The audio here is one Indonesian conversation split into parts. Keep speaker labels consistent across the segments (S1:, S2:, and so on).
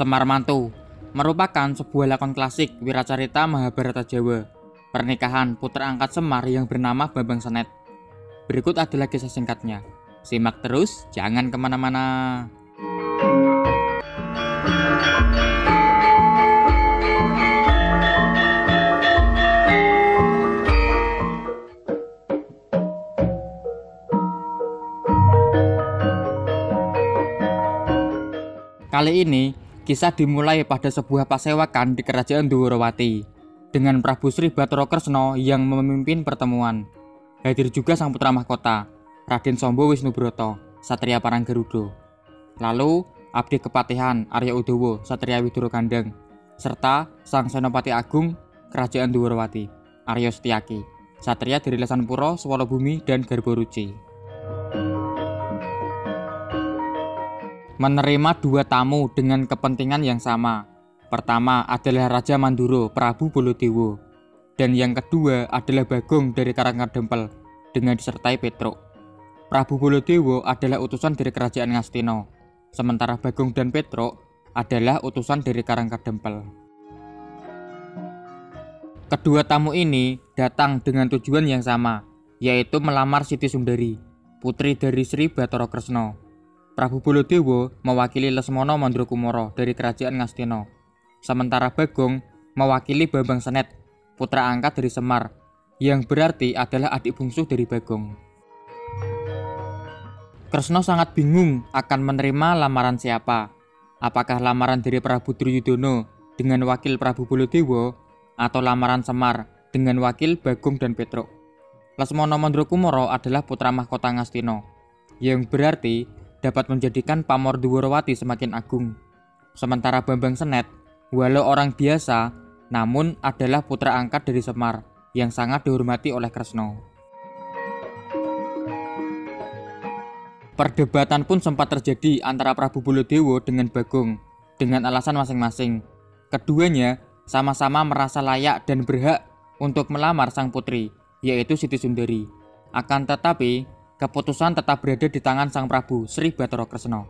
S1: Semar Mantu merupakan sebuah lakon klasik wiracarita Mahabharata Jawa. Pernikahan putra angkat Semar yang bernama Bambang Senet. Berikut adalah kisah singkatnya. Simak terus, jangan ke mana-mana. Kali ini, kisah dimulai pada sebuah pasewakan di kerajaan Duwurawati dengan Prabu Sri Batara Kresna yang memimpin pertemuan. Hadir juga sang putra mahkota, Raden Sombo Wisnubroto, Satria Paranggarudo. Lalu, Abdi Kepatihan Arya Udowo, Satria Widoro Kandang, serta sang Senopati Agung Kerajaan Duwurawati, Arya Setyaki, Satria dari Lesan Puro, Swalobumi, dan Garboruci. Menerima dua tamu dengan kepentingan yang sama. Pertama adalah Raja Manduro Prabu Bolodewo, dan yang kedua adalah Bagong dari Karangadempel dengan disertai Petruk. Prabu Bolodewo adalah utusan dari kerajaan Ngastino, sementara Bagong dan Petruk adalah utusan dari Karangkadempel. Kedua tamu ini datang dengan tujuan yang sama, yaitu melamar Siti Sundari, putri dari Sri Batara Kresna. Prabu Bolodewo mewakili Lesmono Mandrokumara dari kerajaan Ngastina. Sementara Bagong mewakili Bambang Senet, putra angkat dari Semar, yang berarti adalah adik bungsu dari Bagong. Kresna sangat bingung akan menerima lamaran siapa. Apakah lamaran dari Prabu Duryudono dengan wakil Prabu Bolodewo atau lamaran Semar dengan wakil Bagong dan Petruk. Lesmono Mandrokumara adalah putra mahkota Ngastina, yang berarti dapat menjadikan pamor Duwurawati semakin agung. Sementara Bambang Senet, walau orang biasa, namun adalah putra angkat dari Semar yang sangat dihormati oleh Kresno. Perdebatan pun sempat terjadi antara Prabu Bolodewo dengan Bagong dengan alasan masing-masing. Keduanya sama-sama merasa layak dan berhak untuk melamar sang putri, yaitu Siti Sundari. Akan tetapi, keputusan tetap berada di tangan Sang Prabu Sri Batara Kresna.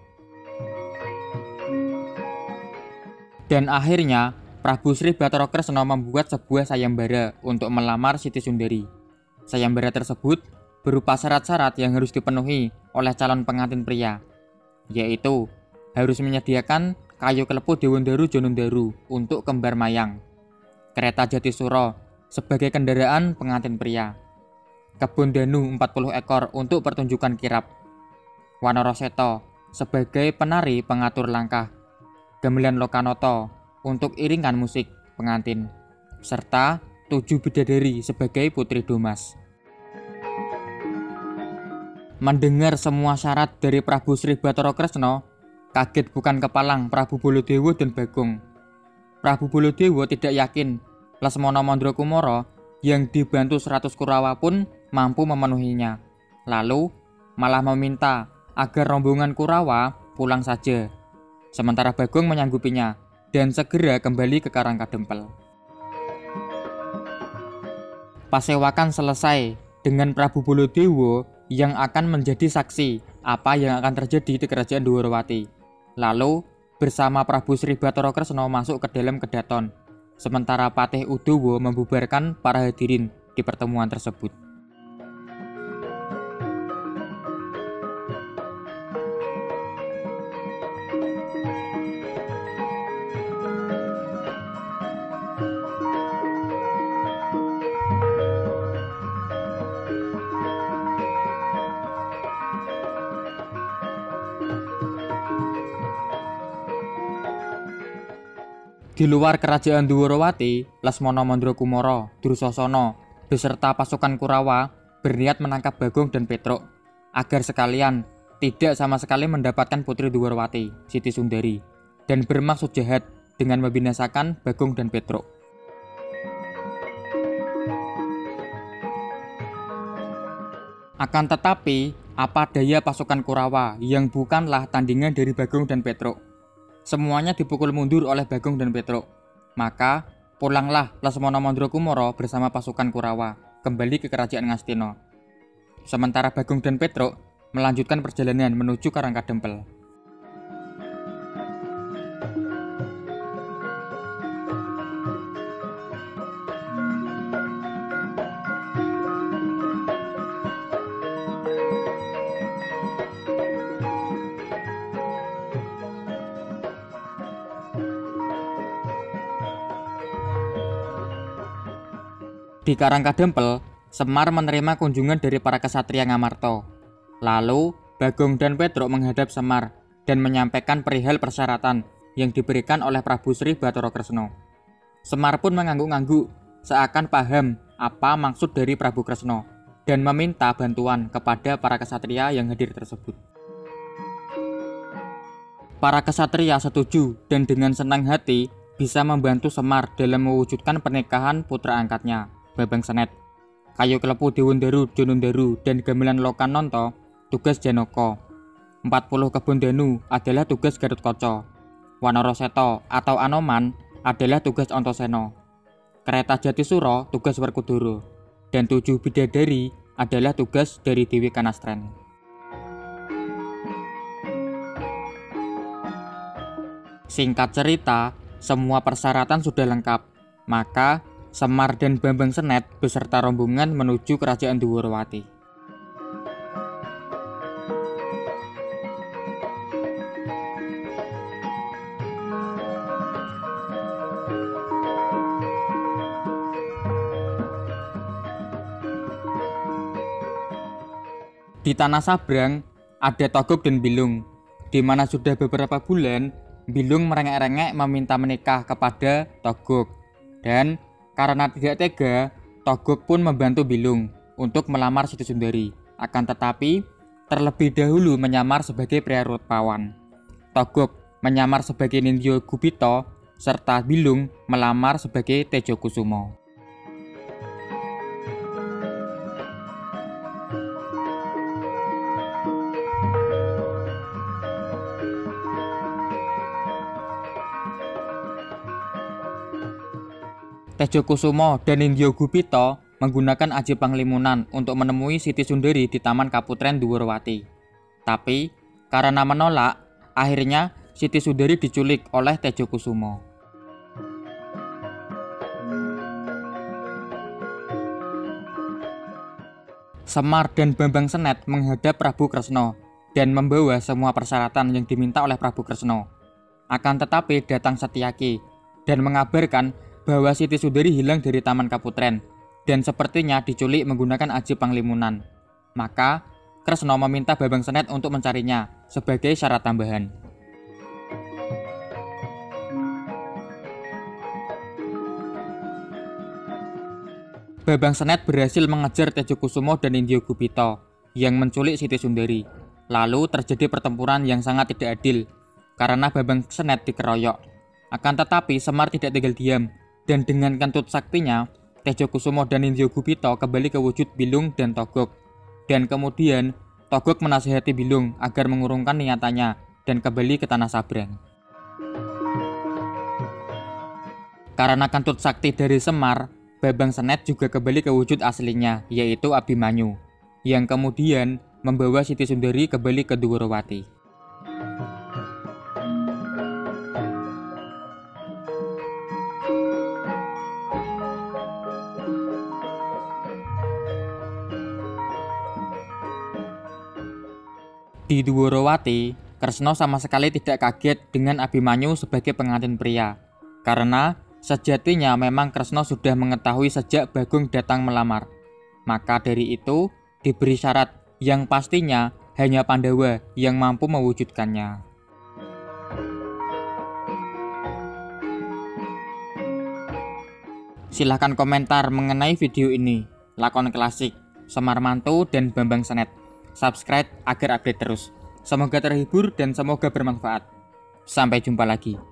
S1: Dan akhirnya, Prabu Sri Batara Kresna membuat sebuah sayembara untuk melamar Siti Sundari. Sayembara tersebut berupa syarat-syarat yang harus dipenuhi oleh calon pengantin pria, yaitu harus menyediakan kayu kelepu Dewandaru Jonondaru untuk kembar mayang, kereta Jatisuro sebagai kendaraan pengantin pria, kebun danu 40 ekor untuk pertunjukan kirap. Wanoroseto sebagai penari pengatur langkah. Gamelan Lokanoto untuk iringan musik pengantin. Serta tujuh bidadari sebagai putri Domas. Mendengar semua syarat dari Prabu Sri Batara Kresna, kaget bukan kepalang Prabu Bolodewo dan Bagong. Prabu Bolodewo tidak yakin Lesmana Mandrakumara yang dibantu 100 Kurawa pun mampu memenuhinya. Lalu malah meminta agar rombongan Kurawa pulang saja. Sementara Bagong menyanggupinya dan segera kembali ke Karangkadempel. Pasewakan selesai dengan Prabu Bolodewo yang akan menjadi saksi apa yang akan terjadi di kerajaan Duwurawati. Lalu bersama Prabu Sri Batara Kresna masuk ke dalam kedaton, sementara Patih Udowo membubarkan para hadirin di pertemuan tersebut. Di luar kerajaan Duwurawati, Lesmana Mandrakumara, Dursasana, beserta pasukan Kurawa berniat menangkap Bagong dan Petruk agar sekalian tidak sama sekali mendapatkan putri Duwurawati, Siti Sundari, dan bermaksud jahat dengan membinasakan Bagong dan Petruk. Akan tetapi, apa daya pasukan Kurawa yang bukanlah tandingan dari Bagong dan Petruk Semuanya dipukul mundur oleh Bagong dan Petruk. Maka pulanglah Lesmana Mandrakumara bersama pasukan Kurawa kembali ke kerajaan Ngastino. Sementara Bagong dan Petruk melanjutkan perjalanan menuju Karangkadempel. Di Karangkadempel, Semar menerima kunjungan dari para kesatria Ngamarto. Lalu, Bagong dan Petruk menghadap Semar dan menyampaikan perihal persyaratan yang diberikan oleh Prabu Sri Batara Kresna. Semar pun mengangguk-angguk seakan paham apa maksud dari Prabu Kresna dan meminta bantuan kepada para kesatria yang hadir tersebut. Para kesatria setuju dan dengan senang hati bisa membantu Semar dalam mewujudkan pernikahan putra angkatnya, Babang Senet. Kayu Kelepu Dewundaru, Jonundaru, dan Gamelan Lokanonto tugas Janoko. 40 kebun danu adalah tugas Garut Koco. Wanoro Seto atau Anoman adalah tugas Ontoseno. Kereta Jatisuro tugas Werkudoro. Dan tujuh bidadari adalah tugas dari Dewi Kanastren. Singkat cerita, semua persyaratan sudah lengkap. Maka Semar dan Bambang Senet beserta rombongan menuju kerajaan Duwurwati. Di tanah Sabrang ada Togok dan Bilung, di mana sudah beberapa bulan Bilung merengek-rengek meminta menikah kepada Togok dan karena tidak tega, Togok pun membantu Bilung untuk melamar Siti Sundari. Akan tetapi, terlebih dahulu menyamar sebagai pria Rutpawan. Togok menyamar sebagai Nindyo Gubito, serta Bilung melamar sebagai Tejo Kusumo. Tejo Kusumo dan Indyo Gupito menggunakan Aji Panglimunan untuk menemui Siti Sundari di Taman Kaputren Duwurwati. Tapi, karena menolak, akhirnya Siti Sundari diculik oleh Tejo Kusumo. Semar dan Bambang Senet menghadap Prabu Kresno dan membawa semua persyaratan yang diminta oleh Prabu Kresno. Akan tetapi datang Setiaki dan mengabarkan bahwa Siti Sundari hilang dari Taman Kaputren dan sepertinya diculik menggunakan aji panglimunan. Maka, Kresno meminta Babang Senet untuk mencarinya sebagai syarat tambahan. Babang Senet berhasil mengejar Tejo Kusumo dan Indio Gupito yang menculik Siti Sundari. Lalu terjadi pertempuran yang sangat tidak adil karena Babang Senet dikeroyok. Akan tetapi Semar tidak tinggal diam dan dengan kentut saktinya, Tejo Kusumo dan Indyo Gupito kembali ke wujud Bilung dan Togok. Dan kemudian, Togok menasihati Bilung agar mengurungkan niatannya dan kembali ke Tanah Sabrang. Karena kentut sakti dari Semar, Babang Senet juga kembali ke wujud aslinya, yaitu Abimanyu, yang kemudian membawa Siti Sundari kembali ke Duwurwati. Di Duwurowati, Kresno sama sekali tidak kaget dengan Abimanyu sebagai pengantin pria. Karena sejatinya memang Kresno sudah mengetahui sejak Bagong datang melamar. Maka dari itu, diberi syarat yang pastinya hanya Pandawa yang mampu mewujudkannya. Silahkan komentar mengenai video ini. Lakon klasik, Semar Mantu, dan Bambang Senet subscribe agar update terus. Semoga terhibur dan semoga bermanfaat. Sampai jumpa lagi.